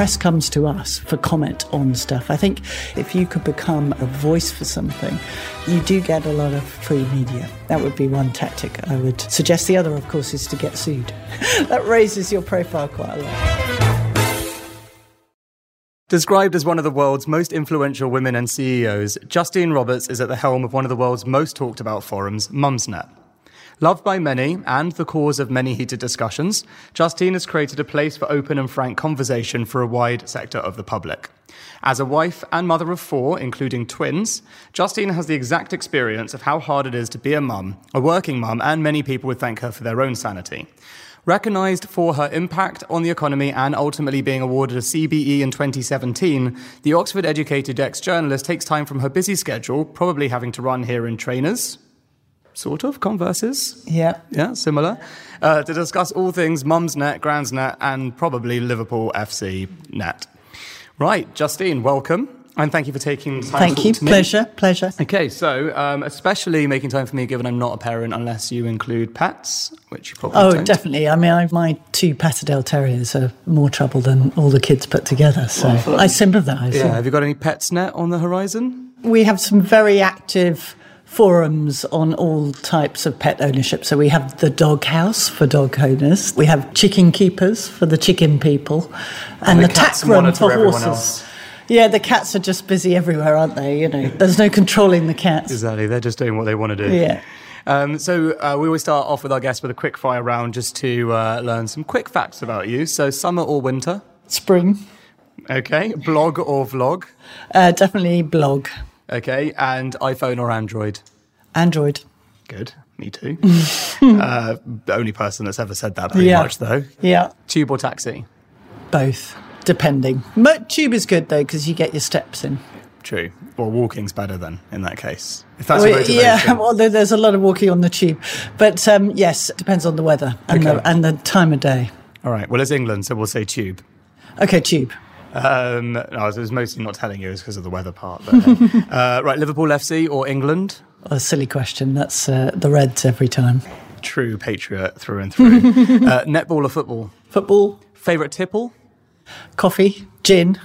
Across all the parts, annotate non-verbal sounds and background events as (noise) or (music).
press comes to us for comment on stuff. I think if you could become a voice for something, you do get a lot of free media. That would be one tactic I would suggest. The other, of course, is to get sued. (laughs) that raises your profile quite a lot. Described as one of the world's most influential women and CEOs, Justine Roberts is at the helm of one of the world's most talked about forums, Mumsnet. Loved by many and the cause of many heated discussions, Justine has created a place for open and frank conversation for a wide sector of the public. As a wife and mother of four, including twins, Justine has the exact experience of how hard it is to be a mum, a working mum, and many people would thank her for their own sanity. Recognised for her impact on the economy and ultimately being awarded a CBE in 2017, the Oxford educated ex journalist takes time from her busy schedule, probably having to run here in trainers, sort of converses. Yeah. Yeah, similar. Uh, to discuss all things Mumsnet, Gransnet, and probably Liverpool FC net. Right, Justine, welcome. And thank you for taking time Thank you. talk to me. Pleasure. Pleasure. Okay, so um, especially making time for me, given I'm not a parent, unless you include pets, which you probably Oh, don't. definitely. I mean, I, my two Patterdale Terriers are more trouble than all the kids put together. So I sympathise. Yeah, have you got any pets net on the horizon? We have some very active forums on all types of pet ownership. So we have the dog house for dog owners. We have chicken keepers for the chicken people, and, the the, tack room for horses. Yeah, the cats are just busy everywhere, aren't they? You know, there's no controlling the cats. Exactly, they're just doing what they want to do. Yeah. Um, so uh, we always start off with our guests with a quick fire round just to uh, learn some quick facts about you. So summer or winter? Spring, Okay. Blog or vlog? uh, definitely blog, Okay. And iPhone or Android? Android. Good. Me too. (laughs) uh, the only person that's ever said that pretty Yeah. much, though. Yeah, Tube or taxi? both, depending. But tube is good though because you get your steps in. True. Well, walking's better then in that case. If that's Well, a motivation. yeah, (laughs) well, there's a lot of walking on the tube, but um, yes, it depends on the weather and, Okay. the, and the time of day. All right. Well, it's England, so we'll say tube. Okay, tube. Um, no, I was mostly not telling you, it's because of the weather part. But, (laughs) uh, right, Liverpool FC or England? A silly question. That's uh, the Reds every time. True patriot through and through. (laughs) uh, netball or football? Football, Favourite tipple? coffee, gin.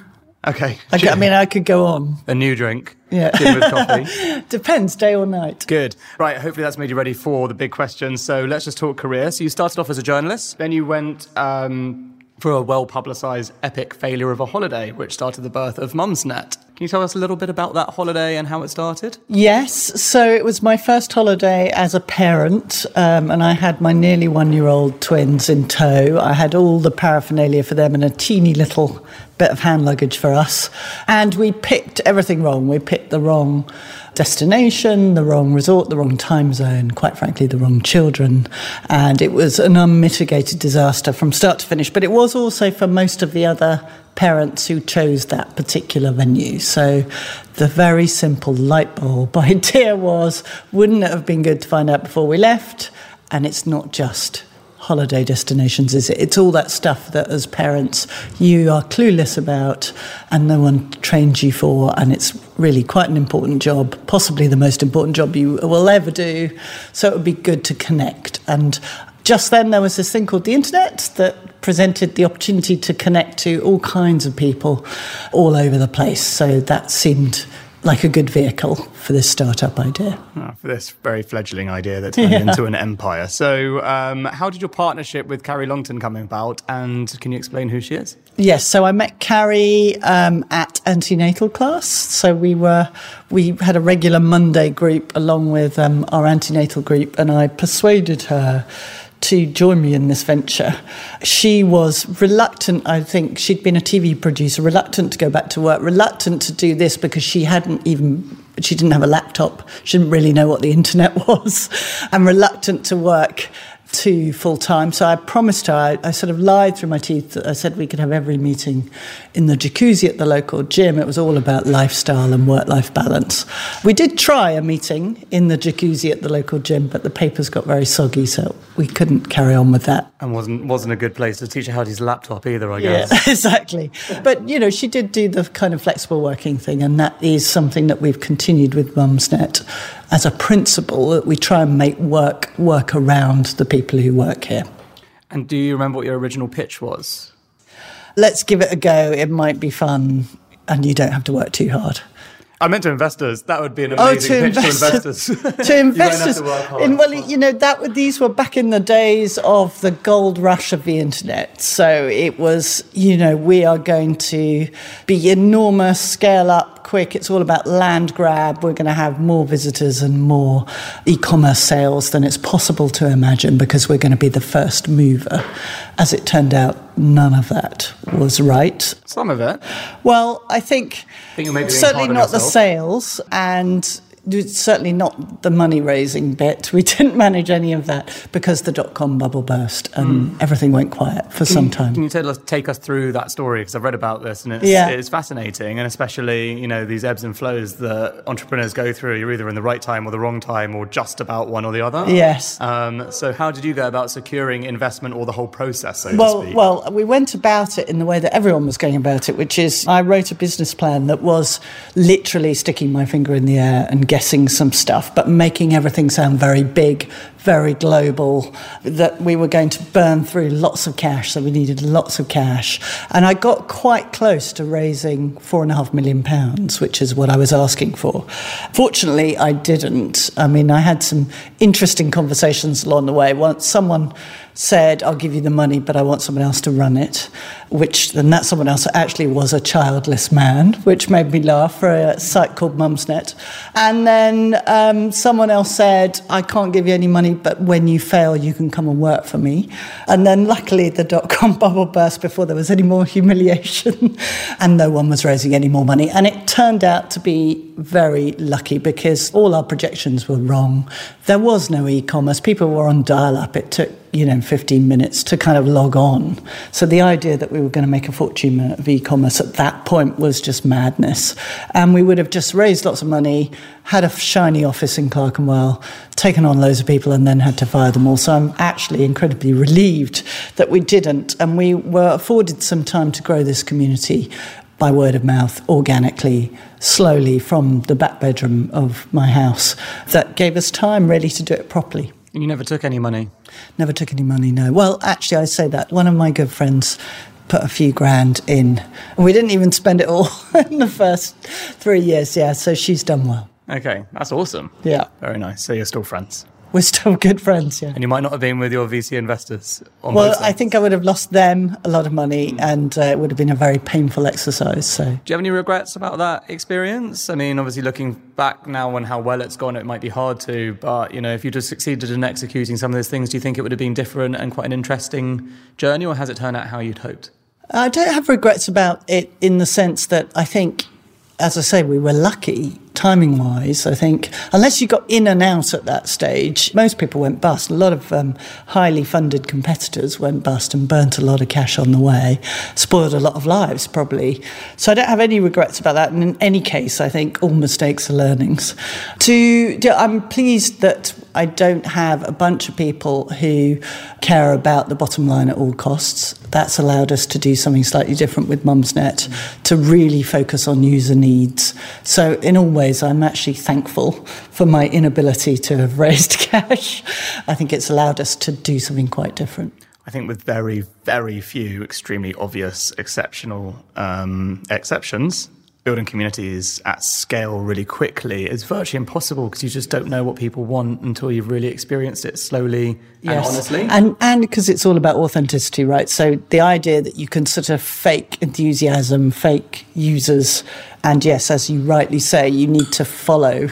Okay. I mean, I could go on. a new drink. Yeah. Gin with coffee. (laughs) Depends, day or night. Good. Right, hopefully that's made you ready for the big questions. So let's just talk career. So you started off as a journalist, then you went um, for a well publicised epic failure of a holiday, which started the birth of Mumsnet. Can you tell us a little bit about that holiday and how it started? Yes, so it was my first holiday as a parent, um, and I had my nearly one year old twins in tow. I had all the paraphernalia for them and a teeny little bit of hand luggage for us. And we picked everything wrong. We picked the wrong destination, the wrong resort, the wrong time zone, quite frankly, the wrong children. And it was an unmitigated disaster from start to finish. But it was also for most of the other parents who chose that particular venue. So the very simple light bulb (laughs) idea was wouldn't it have been good to find out before we left? And it's not just holiday destinations, is it? It's all that stuff that as parents you are clueless about and no one trains you for. And it's really quite an important job, possibly the most important job you will ever do. So it would be good to connect. And just then there was this thing called the internet that presented the opportunity to connect to all kinds of people all over the place. So that seemed like a good vehicle for this startup idea. Oh, for this very fledgling idea that turned Yeah. (laughs) into an empire. So, um, how did your partnership with Carrie Longton come about? And can you explain who she is? Yes, so I met Carrie um, at antenatal class. So we were we had a regular Monday group along with um, our antenatal group, and I persuaded her to join me in this venture. She was reluctant. I think she'd been a TV producer, reluctant to go back to work, reluctant to do this because she hadn't even she didn't have a laptop. She didn't really know what the (laughs) internet was, and reluctant to work to full time. So I promised her, I, I sort of lied through my teeth. I said we could have every meeting in the jacuzzi at the local gym. It was all about lifestyle and work life balance. We did try a meeting in the jacuzzi at the local gym, but the papers got very soggy, so we couldn't carry on with that. And wasn't wasn't a good place to teach her how to use a laptop either, I guess. Yeah, (laughs) exactly. But you know, she did do the kind of flexible working thing, and that is something that we've continued with Mumsnet as a principle that we try and make work work around the people who work here. And do you remember what your original pitch was? let's give it a go. It might be fun and you don't have to work too hard. I meant to investors. That would be an oh, amazing oh, to pitch investors. (laughs) (laughs) to investors. to investors. to in, well, you know, that these were back in the days of the gold rush of the internet. So it was, you know, we are going to be enormous, scale up quick. It's all about land grab. We're going to have more visitors and more e-commerce sales than it's possible to imagine because we're going to be the first mover. As it turned out, none of that was right. Some of it. Well, I think, I think certainly not the sales and certainly not the money raising bit. We didn't (laughs) manage any of that because the dot com bubble burst and mm. everything went quiet for can some you, time. Can you take us, take us through that story? Because I've read about this and it's, yeah. it's fascinating. And especially, you know, these ebbs and flows that entrepreneurs go through. You're either in the right time or the wrong time or just about one or the other. Yes. Um, so, how did you go about securing investment or the whole process, so well, Well, we went about it in the way that everyone was going about it, which is I wrote a business plan that was literally sticking my finger in the air and guessing some stuff, but making everything sound very big, very global, that we were going to burn through lots of cash, so we needed lots of cash. And I got quite close to raising four and a half million pounds, which is what I was asking for. Fortunately, I didn't. I mean, I had some interesting conversations along the way. Once someone said, I'll give you the money, but I want someone else to run it, which then that someone else actually was a childless man, which made me laugh for a site called Mumsnet. And then um, someone else said, I can't give you any money, but when you fail, you can come and work for me. And then luckily the dot com (laughs) bubble burst before there was any more humiliation (laughs) and no one was raising any more money. And it turned out to be very lucky because all our projections were wrong. There was no e commerce, people were on dial up. It took you know, 15 minutes to kind of log on. So the idea that we were going to make a fortune of e-commerce at that point was just madness. And we would have just raised lots of money, had a shiny office in Clerkenwell, taken on loads of people and then had to fire them all. So I'm actually incredibly relieved that we didn't. And we were afforded some time to grow this community by word of mouth, organically, slowly from the back bedroom of my house. That gave us time really to do it properly. You never took any money? Never took any money, no. Well, actually, I say that. One of my good friends put a few grand in. And we didn't even spend it all (laughs) in the first three years, yeah. So she's done well. Okay, that's awesome. Yeah. Very nice. So you're still friends? We're still (laughs) good friends, yeah. And you might not have been with your VC investors. well, I think I would have lost them a lot of money, mm. and uh, it would have been a very painful exercise. So, do you have any regrets about that experience? I mean, obviously, looking back now on how well it's gone, it might be hard to. But you know, if you just succeeded in executing some of those things, do you think it would have been different and quite an interesting journey, or has it turned out how you'd hoped? I don't have regrets about it in the sense that I think as I say, we were lucky timing wise. I think unless you got in and out at that stage, most people went bust. A lot of um, highly funded competitors went bust and burnt a lot of cash on the way, spoiled a lot of lives probably. So I don't have any regrets about that. And in any case, I think all mistakes are learnings. To I'm pleased that I don't have a bunch of people who care about the bottom line at all costs. That's allowed us to do something slightly different with Mumsnet to really focus on user needs. So, in all ways, I'm actually thankful for my inability to have (laughs) raised cash. I think it's allowed us to do something quite different. I think with very, very few extremely obvious exceptional um, exceptions, building communities at scale really quickly is virtually impossible because you just don't know what people want until you've really experienced it slowly yes. and honestly. And and because it's all about authenticity, right? So the idea that you can sort of fake enthusiasm, fake users, and yes, as you rightly say, you need to follow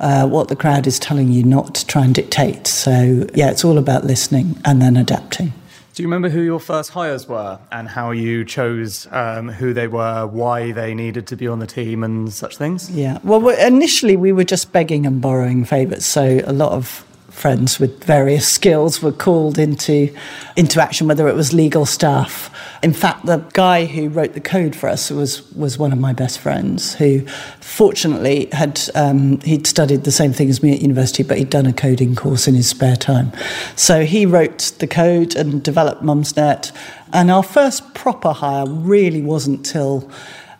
uh, what the crowd is telling you, not to try and dictate. So yeah, it's all about listening and then adapting. Do you remember who your first hires were and how you chose um, who they were, why they needed to be on the team, and such things? Yeah. Well, initially we were just begging and borrowing favours. So a lot of friends with various skills were called into into action, whether it was legal staff. In fact, the guy who wrote the code for us was was one of my best friends, who fortunately had um, he'd studied the same thing as me at university, but he'd done a coding course in his spare time. So he wrote the code and developed Mumsnet. And our first proper hire really wasn't till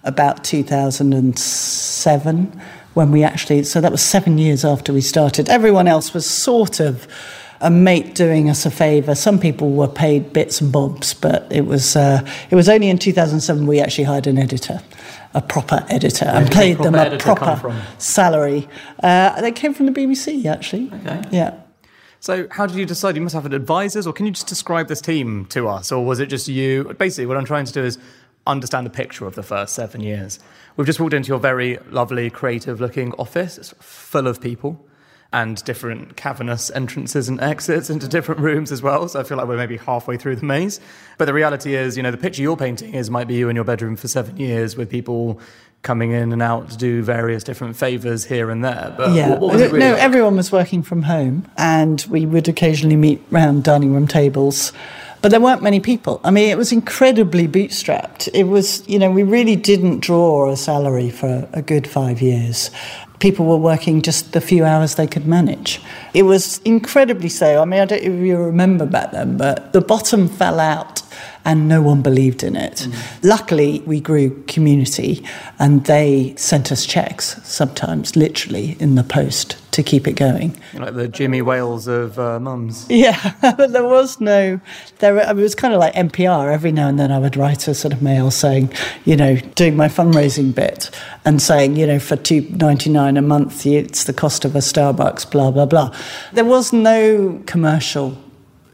about 2007 when we actually, so that was seven years after we started. Everyone else was sort of a mate doing us a favour. Some people were paid bits and bobs, but it was uh, it was only in 2007 we actually hired an editor, a proper editor, Where and did the paid them a proper salary. Uh, they came from the BBC actually. Okay. Yeah. So, how did you decide? You must have advisors, or can you just describe this team to us, or was it just you? Basically, what I'm trying to do is understand the picture of the first seven years. We've just walked into your very lovely, creative-looking office. It's full of people and different cavernous entrances and exits into different rooms as well. So I feel like we're maybe halfway through the maze. But the reality is, you know, the picture you're painting is might be you in your bedroom for seven years with people coming in and out to do various different favors here and there. But Yeah. what, what really no, like? everyone was working from home, and we would occasionally meet round dining room tables. But there weren't many people. I mean, it was incredibly bootstrapped. It was, you know, we really didn't draw a salary for a good five years. People were working just the few hours they could manage. It was incredibly so. I mean, I don't know if you remember back then, but the bottom fell out and no one believed in it. Mm. Luckily, we grew community and they sent us checks sometimes, literally, in the post to keep it going. like the Jimmy Wales of uh, mums. Yeah, (laughs) but there was no, there I mean, it was kind of like NPR. Every now and then I would write a sort of mail saying, you know, doing my fundraising bit and saying, you know, for two ninety nine a month, it's the cost of a Starbucks, blah blah blah. There was no commercial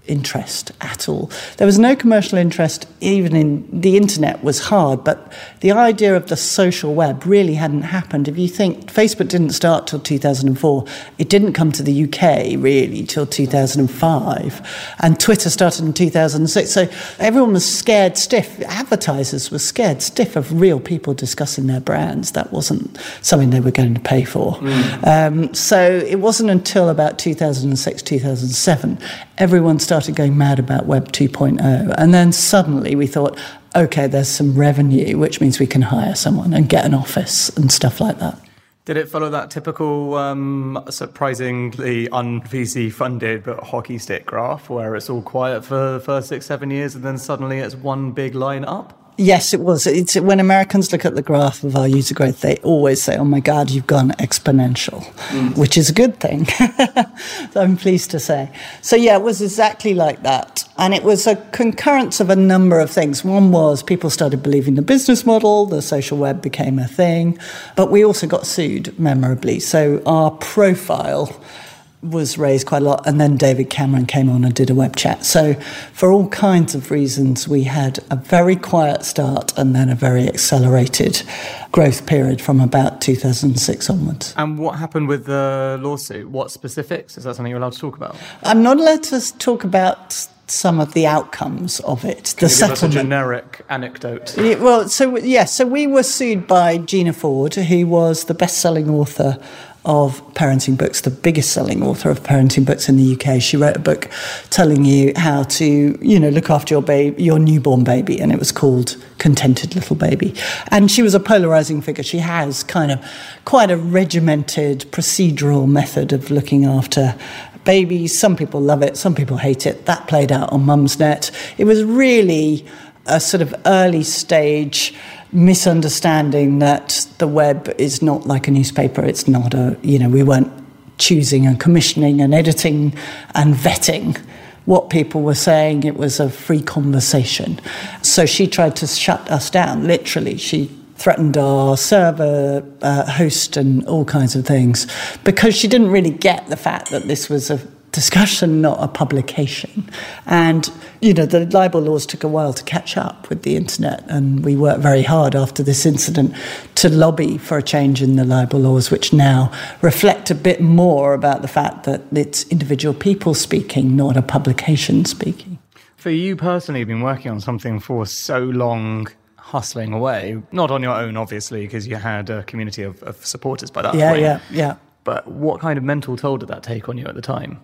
interest at all. There was no commercial interest even in the internet was hard, but the idea of the social web really hadn't happened. If you think Facebook didn't start till 2004, it didn't come to the UK really till 2005, and Twitter started in 2006. So everyone was scared stiff. Advertisers were scared stiff of real people discussing their brands. That wasn't something they were going to pay for. Um, so it wasn't until about 2006, 2007, everyone started going mad about Web 2.0. And then suddenly we thought, okay, there's some revenue, which means we can hire someone and get an office and stuff like that. Did it follow that typical, um, surprisingly un-VC funded but hockey stick graph where it's all quiet for the first six, seven years and then suddenly it's one big line up? Yes, it was. It's when Americans look at the graph of our user growth, they always say, "Oh my God, you've gone exponential," mm. which is a good thing. (laughs) I'm pleased to say. So yeah, it was exactly like that, and it was a concurrence of a number of things. One was people started believing the business model, the social web became a thing, but we also got sued memorably. So our profile was raised quite a lot, and then David Cameron came on and did a web chat. So, for all kinds of reasons, we had a very quiet start and then a very accelerated growth period from about 2006 onwards. And what happened with the lawsuit? What specifics? Is that something you're allowed to talk about? I'm not allowed to talk about some of the outcomes of it, the Can give us a generic anecdote. Yeah, well, so yes, so we were sued by Gina Ford, who was the best-selling author of parenting books, the biggest selling author of parenting books in the UK. She wrote a book telling you how to, you know, look after your baby, your newborn baby, and it was called Contented Little Baby. And she was a polarizing figure. She has kind of quite a regimented procedural method of looking after babies. Some people love it, some people hate it. That played out on Mumsnet. It was really a sort of early stage misunderstanding that the web is not like a newspaper. It's not a, you know, we weren't choosing and commissioning and editing and vetting what people were saying. It was a free conversation. So she tried to shut us down, literally. She threatened our server uh, host and all kinds of things because she didn't really get the fact that this was a discussion, not a publication. And, you know, the libel laws took a while to catch up with the internet, and we worked very hard after this incident to lobby for a change in the libel laws, which now reflect a bit more about the fact that it's individual people speaking, not a publication speaking. For you personally, you've been working on something for so long, hustling away, not on your own, obviously, because you had a community of, of supporters by that Yeah, point. yeah, yeah. Yeah. But what kind of mental toll did that take on you at the time?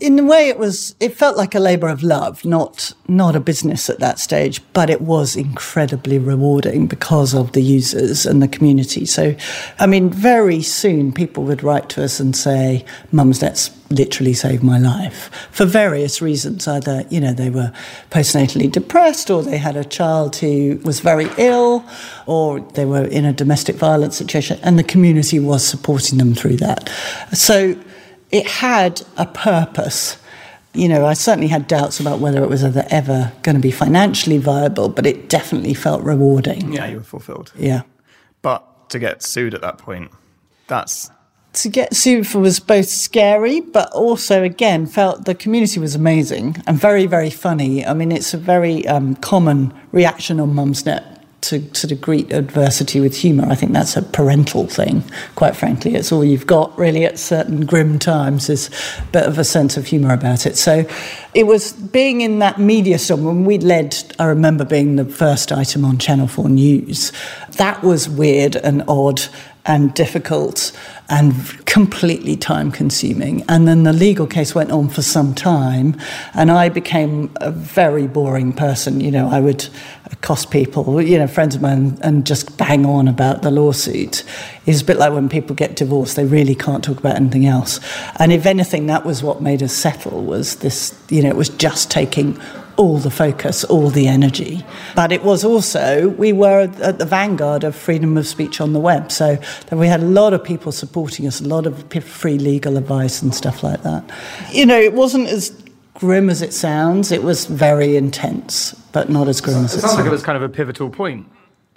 In a way it was it felt like a labor of love not not a business at that stage but it was incredibly rewarding because of the users and the community. So i mean very soon people would write to us and say mumsnet's literally saved my life. For various reasons either you know they were postnatally depressed or they had a child who was very ill or they were in a domestic violence situation and the community was supporting them through that. So it had a purpose you know, I certainly had doubts about whether it was ever, ever going to be financially viable, but it definitely felt rewarding. Yeah, you were fulfilled. Yeah. But to get sued at that point, that's to get sued for was both scary, but also again felt the community was amazing and very, very funny. I mean, it's a very um, common reaction on Mumsnet to sort of greet adversity with humour. I think that's a parental thing, quite frankly. It's all you've got really at certain grim times is a bit of a sense of humour about it. So it was being in that media storm when we led, I remember being the first item on Channel 4 News. That was weird and odd and difficult and completely time consuming. And then the legal case went on for some time, and I became a very boring person. You know, I would accost people, you know, friends of mine, and just bang on about the lawsuit. It's a bit like when people get divorced, they really can't talk about anything else. And if anything, that was what made us settle, was this, you know, it was just taking all the focus, all the energy. But it was also, we were at the vanguard of freedom of speech on the web. So we had a lot of people supporting us, a lot of free legal advice and stuff like that. You know, it wasn't as grim as it sounds, it was very intense, but not as grim as it, it sounds. like it was kind of a pivotal point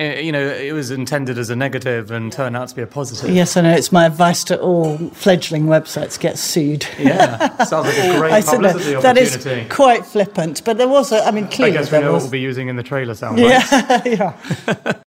you know, it was intended as a negative and turned out to be a positive. Yes, I know. It's my advice to all fledgling websites: get sued. Yeah, sounds like a (laughs) great publicity that, that is quite flippant, but there was a. I mean, clearly, I guess we know was, what we'll be using in the trailer sound. Yeah, (laughs) yeah. (laughs)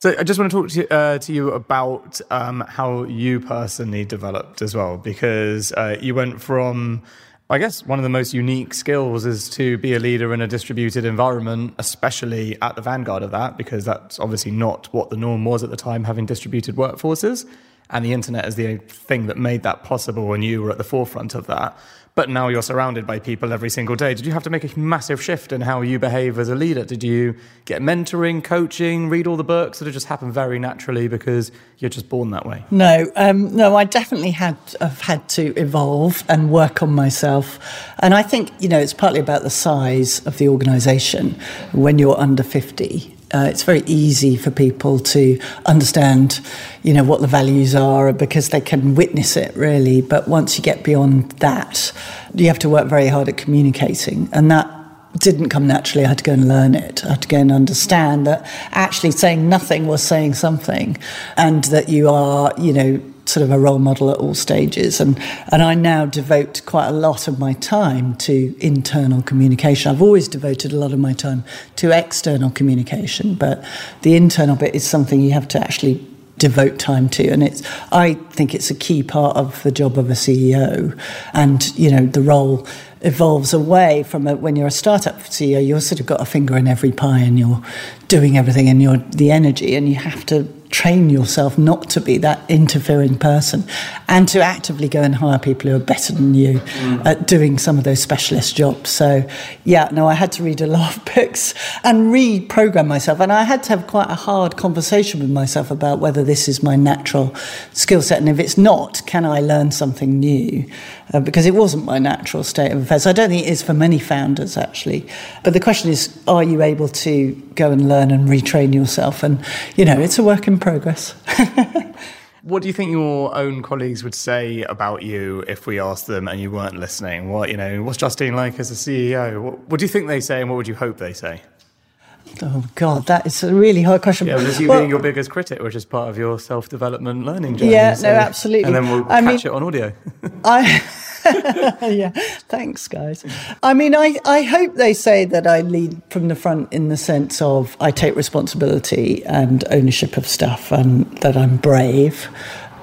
So I just want to talk to, uh, to you about um, how you personally developed as well, because uh, you went from, I guess, one of the most unique skills is to be a leader in a distributed environment, especially at the vanguard of that, because that's obviously not what the norm was at the time, having distributed workforces. And the internet is the thing that made that possible, and you were at the forefront of that but now you're surrounded by people every single day. Did you have to make a massive shift in how you behave as a leader? Did you get mentoring, coaching, read all the books? Did it just happen very naturally because you're just born that way? No, um, no, I definitely had have had to evolve and work on myself. And I think, you know, it's partly about the size of the organisation. When you're under 50, uh, it's very easy for people to understand, you know, what the values are because they can witness it really. But once you get beyond that, you have to work very hard at communicating, and that didn't come naturally. I had to go and learn it. I had to go and understand that actually saying nothing was saying something, and that you are, you know, sort of a role model at all stages. And, and I now devote quite a lot of my time to internal communication. I've always devoted a lot of my time to external communication, but the internal bit is something you have to actually devote time to and it's i think it's a key part of the job of a ceo and you know the role evolves away from a, when you're a startup ceo you've sort of got a finger in every pie and you're doing everything and you're the energy and you have to train yourself not to be that interfering person and to actively go and hire people who are better than you mm. at doing some of those specialist jobs. So, yeah, no, I had to read a lot of (laughs) books and reprogram myself. And I had to have quite a hard conversation with myself about whether this is my natural skill set. And if it's not, can I learn something new? Uh, because it wasn't my natural state of affairs. I don't think it is for many founders, actually. But the question is, are you able to go and learn and retrain yourself? And, you know, it's a work in progress. (laughs) what do you think your own colleagues would say about you if we asked them and you weren't listening? What, you know, what's Justine like as a CEO? What, what do you think they say and what would you hope they say? Oh God, that is a really hard question. Yeah, was you well, being your biggest critic, which is part of your self-development learning journey. Yeah, so, no, absolutely. And then we'll I catch mean, it on audio. (laughs) I. (laughs) yeah, thanks, guys. I mean, I, I hope they say that I lead from the front in the sense of I take responsibility and ownership of stuff and that I'm brave.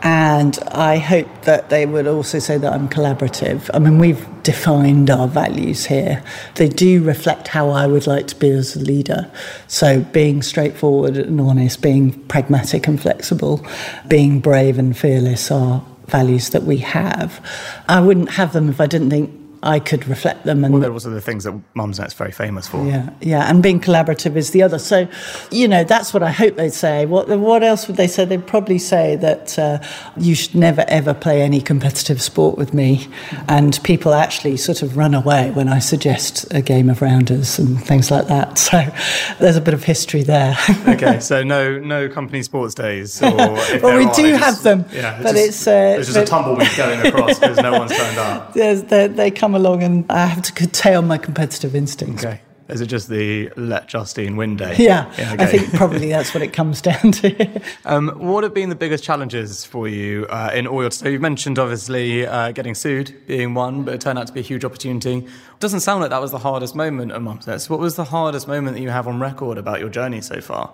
And I hope that they would also say that I'm collaborative. I mean, we've defined our values here. They do reflect how I would like to be as a leader. So, being straightforward and honest, being pragmatic and flexible, being brave and fearless are values that we have. I wouldn't have them if I didn't think I could reflect them. And well, they're also the things that Mumsnet's very famous for. Yeah, yeah, and being collaborative is the other. So, you know, that's what I hope they'd say. What what else would they say? They'd probably say that uh, you should never ever play any competitive sport with me, and people actually sort of run away when I suggest a game of rounders and things like that. (laughs) So, there's a bit of history there. (laughs) okay, so no no company sports days. Or (laughs) well, we do have them, yeah, but just, it's uh, there's just a tumbleweed going across because no one's turned up. They, they come along and I have to curtail my competitive instincts. Okay. Is it just the let Justine win day? Yeah, yeah okay. I think probably that's what it comes down to. (laughs) um, what have been the biggest challenges for you uh, in all your? So you've mentioned obviously uh, getting sued being one, but it turned out to be a huge opportunity. Doesn't sound like that was the hardest moment at Mumsnet. What was the hardest moment that you have on record about your journey so far?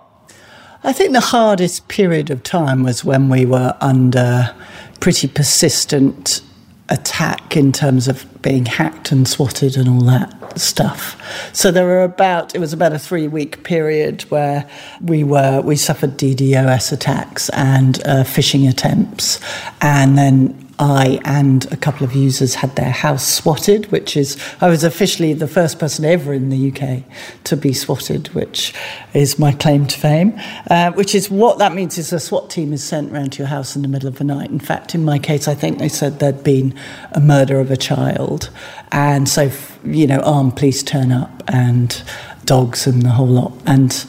I think the hardest period of time was when we were under pretty persistent attack in terms of being hacked and swatted and all that stuff. So there were about it was about a three week period where we were we suffered DDoS attacks and uh, phishing attempts, and then I and a couple of users had their house swatted, which is, I was officially the first person ever in the UK to be swatted, which is my claim to fame. Uh, which is what that means is a SWAT team is sent round to your house in the middle of the night. In fact, in my case, I think they said there'd been a murder of a child. And so, you know, armed police turn up and dogs and the whole lot. And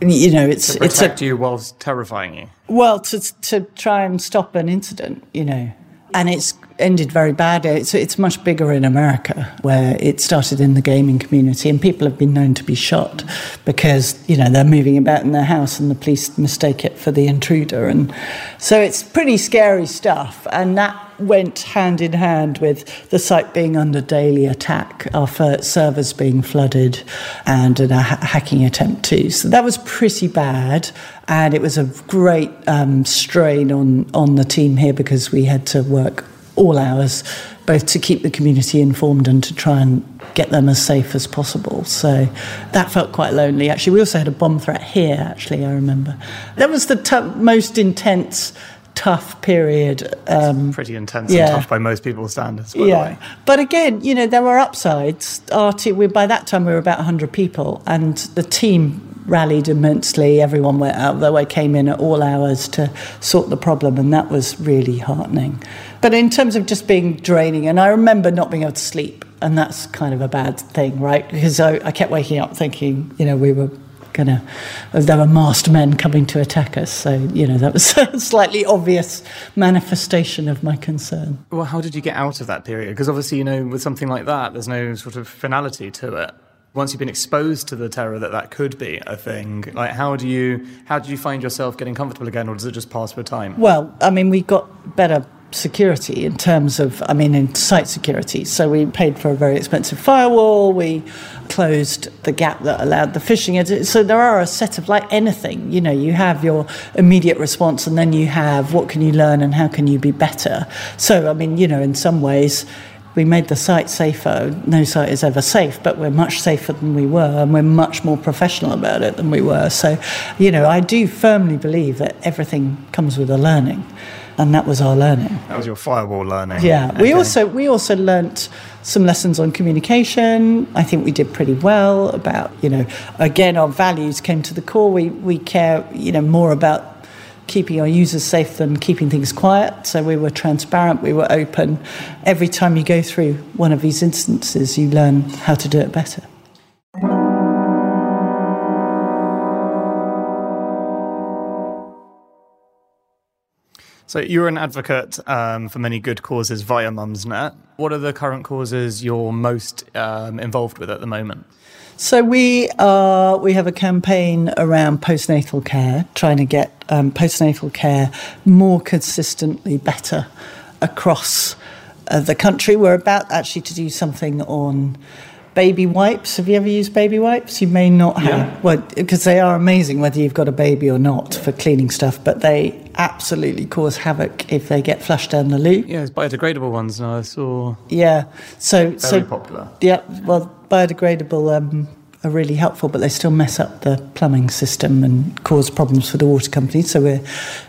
you know, it's to protect it's a, you whilst terrifying you. Well, to to try and stop an incident, you know, and it's ended very badly. It's, it's much bigger in America, where it started in the gaming community, and people have been known to be shot because you know they're moving about in their house, and the police mistake it for the intruder, and so it's pretty scary stuff. And that went hand in hand with the site being under daily attack, our servers being flooded, and a hacking attempt too. So that was pretty bad, and it was a great um, strain on on the team here because we had to work all hours, both to keep the community informed and to try and get them as safe as possible. So that felt quite lonely. Actually, we also had a bomb threat here. Actually, I remember that was the t- most intense tough period. Um, pretty intense yeah. and tough by most people's standards, yeah. But again, you know, there were upsides. Our team, we, by that time, we were about 100 people, and the team rallied immensely. Everyone went out their way, came in at all hours to sort the problem, and that was really heartening. But in terms of just being draining, and I remember not being able to sleep, and that's kind of a bad thing, right? Because I, I kept waking up thinking, you know, we were going to, there were masked men coming to attack us. So, you know, that was (laughs) a slightly obvious manifestation of my concern. Well, how did you get out of that period? Because obviously, you know, with something like that, there's no sort of finality to it. once you've been exposed to the terror that that could be a thing, like how do you how do you find yourself getting comfortable again, or does it just pass with time? Well, I mean, we got better security in terms of, I mean, in site security. So we paid for a very expensive firewall. We closed the gap that allowed the phishing. So there are a set of like anything, you know, you have your immediate response and then you have what can you learn and how can you be better. So, I mean, you know, in some ways, we made the site safer. No site is ever safe, but we're much safer than we were, and we're much more professional about it than we were. So, you know, I do firmly believe that everything comes with a learning, and that was our learning. That was your firewall learning. Yeah, okay. we also we also learnt some lessons on communication. I think we did pretty well about you know again our values came to the core. We we care you know more about keeping our users safe than keeping things quiet. So we were transparent, we were open. Every time you go through one of these instances, you learn how to do it better. So you're an advocate um, for many good causes via Mumsnet. What are the current causes you're most um, involved with at the moment? So we are we have a campaign around postnatal care, trying to get um, postnatal care more consistently better across uh, the country. We're about actually to do something on baby wipes. Have you ever used baby wipes? You may not have. Yeah. Well, because they are amazing whether you've got a baby or not for cleaning stuff, but they absolutely cause havoc if they get flushed down the loo. Yeah, it's biodegradable ones now. I saw. Yeah, so very so popular. Yeah, well, biodegradable um, are really helpful, but they still mess up the plumbing system and cause problems for the water company. So we're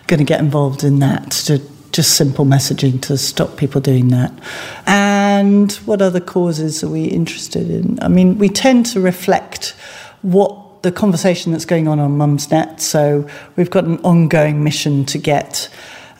going to get involved in that to just simple messaging to stop people doing that. And what other causes are we interested in? I mean, we tend to reflect what the conversation that's going on on Mumsnet. So we've got an ongoing mission to get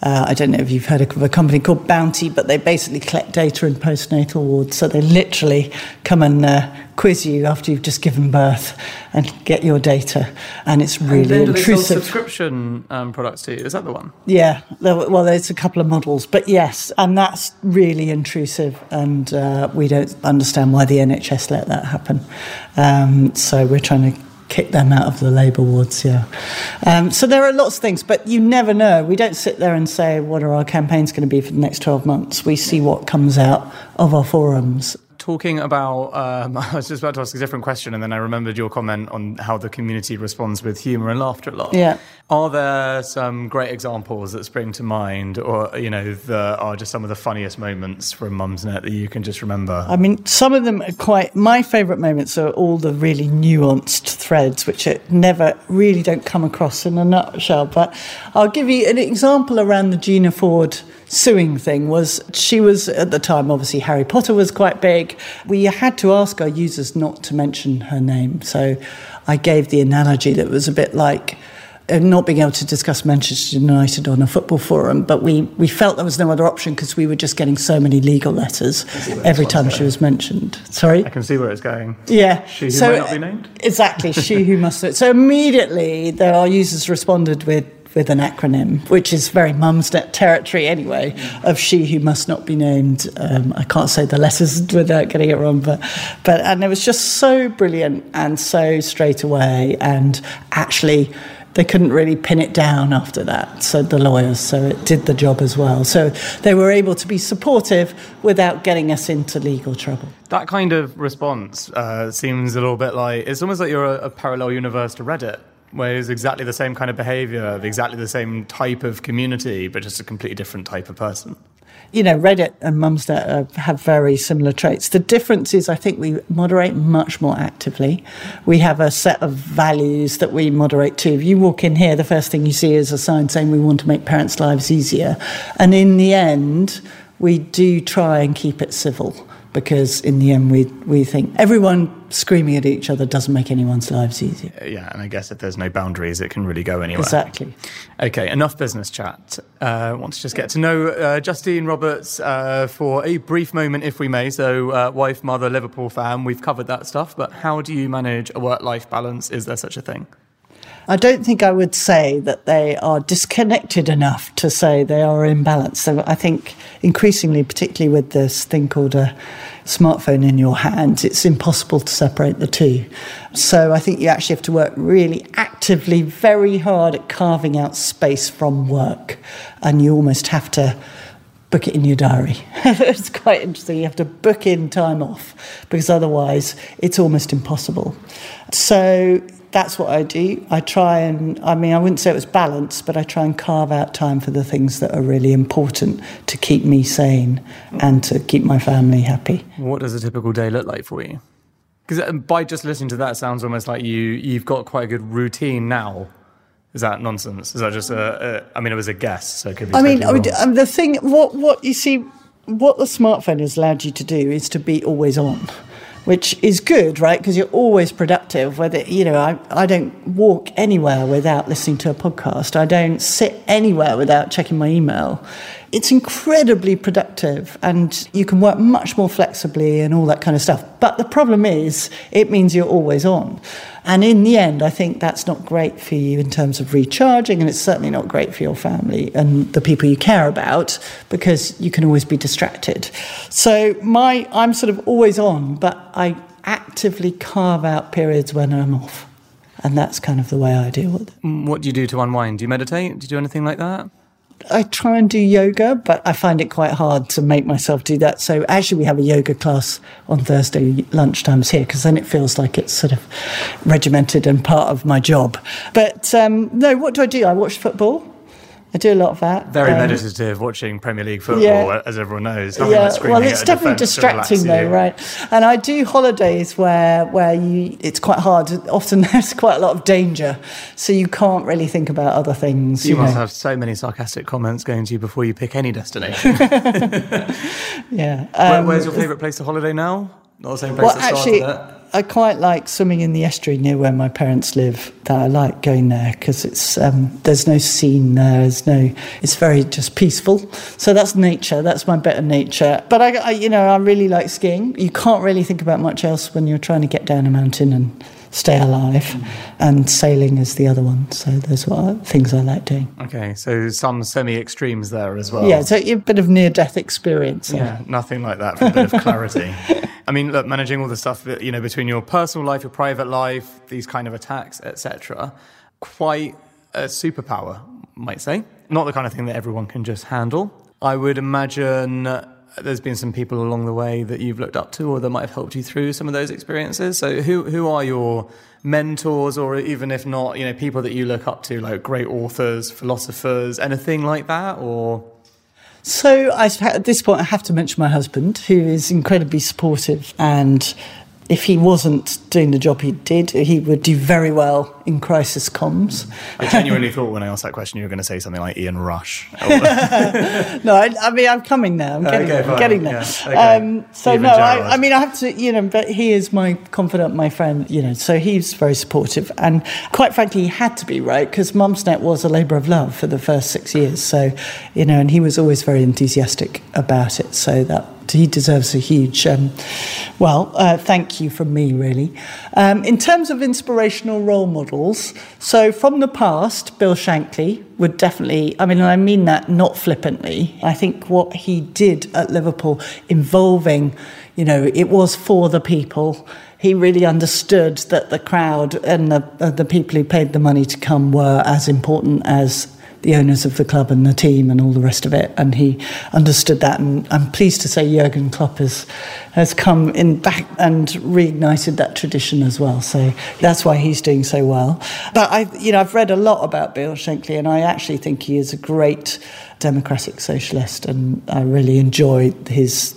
uh, I don't know if you've heard of a company called Bounty, but they basically collect data in postnatal wards. So they literally come and uh, quiz you after you've just given birth and get your data. And it's really and intrusive. subscription um, products too. Is that the one? Yeah. Well, there's a couple of models, but yes, and that's really intrusive. And uh, we don't understand why the NHS let that happen. Um, so we're trying to kick them out of the labour wards, yeah. Um, so there are lots of things, but you never know. We don't sit there and say, what are our campaigns going to be for the next 12 months? We see what comes out of our forums talking about, um, (laughs) I was just about to ask a different question, and then I remembered your comment on how the community responds with humour and laughter a lot. Yeah. Are there some great examples that spring to mind, or you know, that are just some of the funniest moments from Mumsnet that you can just remember? I mean, some of them are quite. My favourite moments are all the really nuanced threads, which it never really don't come across in a nutshell. But I'll give you an example around the Gina Ford suing thing was she was at the time obviously Harry Potter was quite big. We had to ask our users not to mention her name. So I gave the analogy that was a bit like uh, not being able to discuss Manchester United on a football forum, but we, we felt there was no other option because we were just getting so many legal letters every time she was mentioned. Sorry? I can see where it's going. Yeah. She who so, may not be named? Exactly, she who must. So immediately, our users responded with with an acronym, which is very Mumsnet territory anyway, of she who must not be named. Um, I can't say the letters without getting it wrong, but, but, and it was just so brilliant and so straight away. And actually, they couldn't really pin it down after that, so the lawyers, so it did the job as well. So they were able to be supportive without getting us into legal trouble. That kind of response uh, seems a little bit like it's almost like you're a, a parallel universe to Reddit where it's exactly the same kind of behavior exactly the same type of community, but just a completely different type of person. You know, Reddit and Mumsnet have very similar traits. The difference is, I think we moderate much more actively. We have a set of values that we moderate too. If you walk in here, the first thing you see is a sign saying we want to make parents' lives easier. And in the end, we do try and keep it civil because in the end we we think everyone screaming at each other doesn't make anyone's lives easier. Yeah, and I guess if there's no boundaries, it can really go anywhere. Exactly. Okay, enough business chat. Uh, I want to just get to know uh, Justine Roberts uh, for a brief moment, if we may. So, uh, wife, mother, Liverpool fan. We've covered that stuff, but how do you manage a work-life balance? Is there such a thing? I don't think I would say that they are disconnected enough to say they are in balance. So I think increasingly, particularly with this thing called a smartphone in your hands, it's impossible to separate the two. So I think you actually have to work really actively, very hard at carving out space from work. And you almost have to book it in your diary. (laughs) it's quite interesting. You have to book in time off because otherwise it's almost impossible. So that's what I do. I try and, I mean, I wouldn't say it was balanced, but I try and carve out time for the things that are really important to keep me sane and to keep my family happy. What does a typical day look like for you? Because um, by just listening to that, it sounds almost like you you've got quite a good routine now. Is that nonsense? Is that just a? a I mean, it was a guess, so it could be. I mean, totally wrong. um, the thing, what what you see, what the smartphone has allowed you to do is to be always on, which is good, right? Because you're always productive. Whether you know, I I don't walk anywhere without listening to a podcast. I don't sit anywhere without checking my email. It's incredibly productive, and you can work much more flexibly and all that kind of stuff. But the problem is, it means you're always on. And in the end, I think that's not great for you in terms of recharging, and it's certainly not great for your family and the people you care about because you can always be distracted. So my, I'm sort of always on, but I actively carve out periods when I'm off, and that's kind of the way I deal with it. Mm, What do you do to unwind? Do you meditate? Do you do anything like that? I try and do yoga, but I find it quite hard to make myself do that. So actually, we have a yoga class on Thursday lunchtimes here because then it feels like it's sort of regimented and part of my job. But um, no, what do I do? I watch football. I do a lot of that. Very Um, meditative, watching Premier League football, yeah. as everyone knows. Nothing Yeah, like well, it's a definitely defence to relax distracting though, right? And I do holidays where where you it's quite hard. Often (laughs) there's quite a lot of danger, so you can't really think about other things. You You, must know. have so many sarcastic comments going to you before you pick any destination. (laughs) yeah. Where, Um, where's your favourite place to holiday now? Not the same place Well, that actually, started it. I quite like swimming in the estuary near where my parents live. That I like going there because it's um, there's no scene there. There's no. It's very just peaceful. So that's nature. That's my better nature. But I, I, you know, I really like skiing. You can't really think about much else when you're trying to get down a mountain and stay alive. And sailing is the other one. So those are things I like doing. Okay, so some semi extremes there as well. Yeah, so a bit of near death experience. Yeah, nothing like that for a bit of clarity. (laughs) I mean, look, managing all the stuff that, you know between your personal life, your private life, these kind of attacks, etc. Quite a superpower, might say. Not the kind of thing that everyone can just handle. I would imagine there's been some people along the way that you've looked up to, or that might have helped you through some of those experiences. So, who who are your mentors, or even if not, you know, people that you look up to, like great authors, philosophers, anything like that, or So I, at this point, I have to mention my husband, who is incredibly supportive. And if he wasn't doing the job he did, he would do very well in crisis comms. I genuinely thought when I asked that question, you were going to say something like Ian Rush. (laughs) No, I, I mean I'm coming there. I'm getting Okay, there. I'm getting there. Yeah, okay. Um, so Stephen no, I, I mean I have to, you know, but he is my confidant, my friend, you know. So he's very supportive, and quite frankly, he had to be right because Mumsnet was a labour of love for the first six years. So, you know, and he was always very enthusiastic about it. So that he deserves a huge, um, well, uh, thank you from me, really. Um, in terms of inspirational role models, so from the past, Bill Shankly would definitely, I mean, I mean that not flippantly. I think what he did at Liverpool involving, you know, it was for the people. He really understood that the crowd and the, uh, the people who paid the money to come were as important as the owners of the club and the team and all the rest of it. And he understood that. And I'm pleased to say Jurgen Klopp has, has come in back and reignited that tradition as well. So that's why he's doing so well. But I, you know, I've read a lot about Bill Shankly, and I actually think he is a great democratic socialist, and I really enjoy his.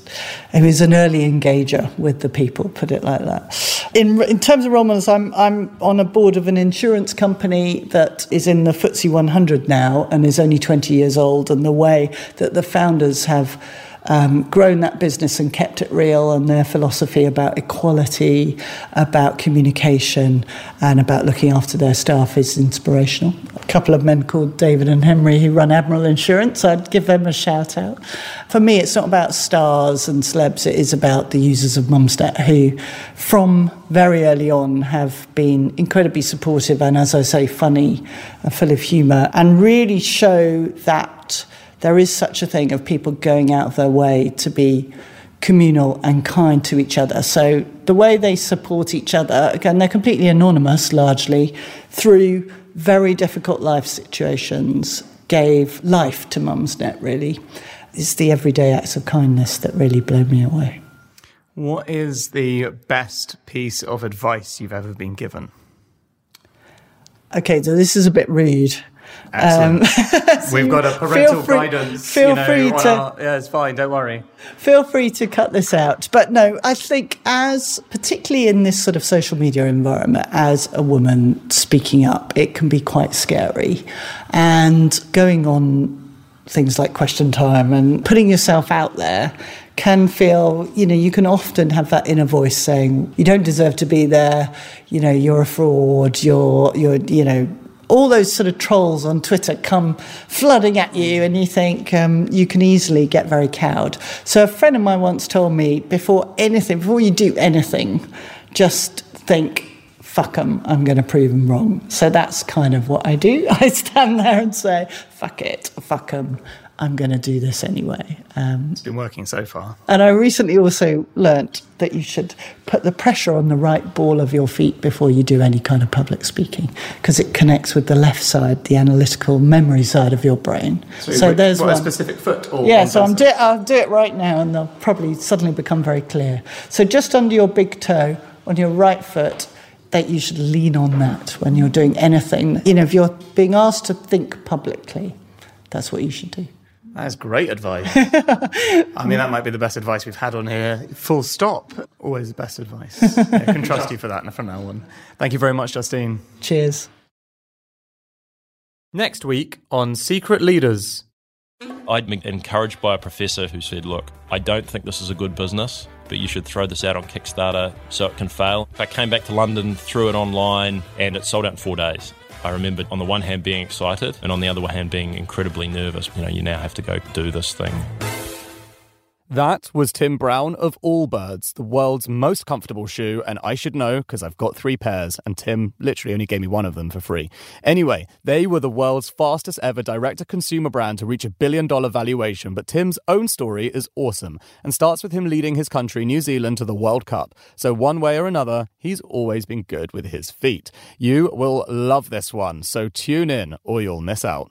He was an early engager with the people, put it like that. In in terms of role I'm I'm on a board of an insurance company that is in the FTSE 100 now and is only 20 years old, and the way that the founders have um, grown that business and kept it real, and their philosophy about equality, about communication, and about looking after their staff is inspirational. A couple of men called David and Henry who run Admiral Insurance, I'd give them a shout out. For me, it's not about stars and celebs, it is about the users of Mumsnet who, from very early on, have been incredibly supportive and, as I say, funny and full of humour, and really show that there is such a thing of people going out of their way to be communal and kind to each other. So the way they support each other, again, they're completely anonymous largely through very difficult life situations, gave life to Mumsnet, really. It's the everyday acts of kindness that really blow me away. What is the best piece of advice you've ever been given? Okay, so this is a bit rude. Um, (laughs) We've got a parental free, guidance. Feel you know, free to. our, yeah, it's fine. Don't worry. Feel free to cut this out. But no, I think as particularly in this sort of social media environment, as a woman speaking up, it can be quite scary, and going on things like question time and putting yourself out there can feel, you know, you can often have that inner voice saying, you don't deserve to be there, you know, you're a fraud, you're, you're, you know, all those sort of trolls on Twitter come flooding at you, and you think um, you can easily get very cowed. So, a friend of mine once told me before anything, before you do anything, just think, fuck them, I'm going to prove them wrong. So, that's kind of what I do. (laughs) I stand there and say, fuck it, fuck them. I'm going to do this anyway. Um, It's been working so far. and I recently also learnt that you should put the pressure on the right ball of your feet before you do any kind of public speaking because it connects with the left side, the analytical memory side of your brain. So, wait, there's what, one. a specific foot. Or Yeah, so I'm do- I'll do it right now and they'll probably suddenly become very clear. So just under your big toe on your right foot, that you should lean on that when you're doing anything. You know, if you're being asked to think publicly, that's what you should do. That's great advice. (laughs) I mean, that might be the best advice we've had on here. Full stop. Always the best advice. I can trust you for that and from now on. Thank you very much, Justine. Cheers. Next week on Secret Leaders. I'd been encouraged by a professor who said, Look, I don't think this is a good business, but you should throw this out on Kickstarter so it can fail. I came back to London, threw it online, and it sold out in four days. I remember on the one hand being excited, and on the other hand being incredibly nervous. You know, you now have to go do this thing. That was Tim Brown of Allbirds, the world's most comfortable shoe, and I should know because I've got three pairs, and Tim literally only gave me one of them for free. Anyway, they were the world's fastest ever direct to consumer brand to reach a billion dollar valuation, but Tim's own story is awesome and starts with him leading his country, New Zealand, to the World Cup. So, one way or another, he's always been good with his feet. You will love this one, so tune in or you'll miss out.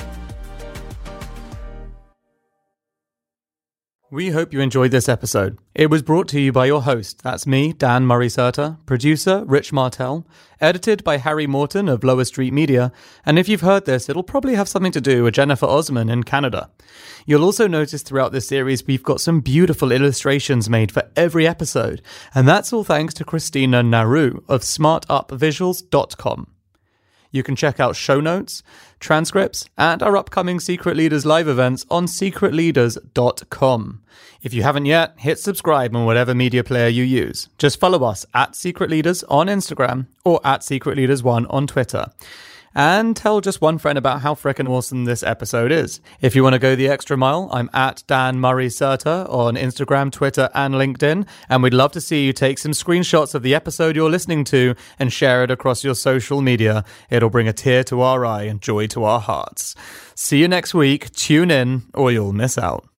We hope you enjoyed this episode. It was brought to you by your host, that's me, Dan Murray-Serter, producer, Rich Martell, edited by Harry Morton of Lower Street Media, and if you've heard this, it'll probably have something to do with Jennifer Osman in Canada. You'll also notice throughout this series we've got some beautiful illustrations made for every episode, and that's all thanks to Christina Naru of smartupvisuals.com. You can check out show notes, transcripts, and our upcoming Secret Leaders live events on secretleaders.com. If you haven't yet, hit subscribe on whatever media player you use. Just follow us at Secret Leaders on Instagram or at Secret Leaders One on Twitter. And tell just one friend about how frickin' awesome this episode is. If you want to go the extra mile, I'm at Dan Murray-Serter on Instagram, Twitter, and LinkedIn. And we'd love to see you take some screenshots of the episode you're listening to and share it across your social media. It'll bring a tear to our eye and joy to our hearts. See you next week. Tune in or you'll miss out.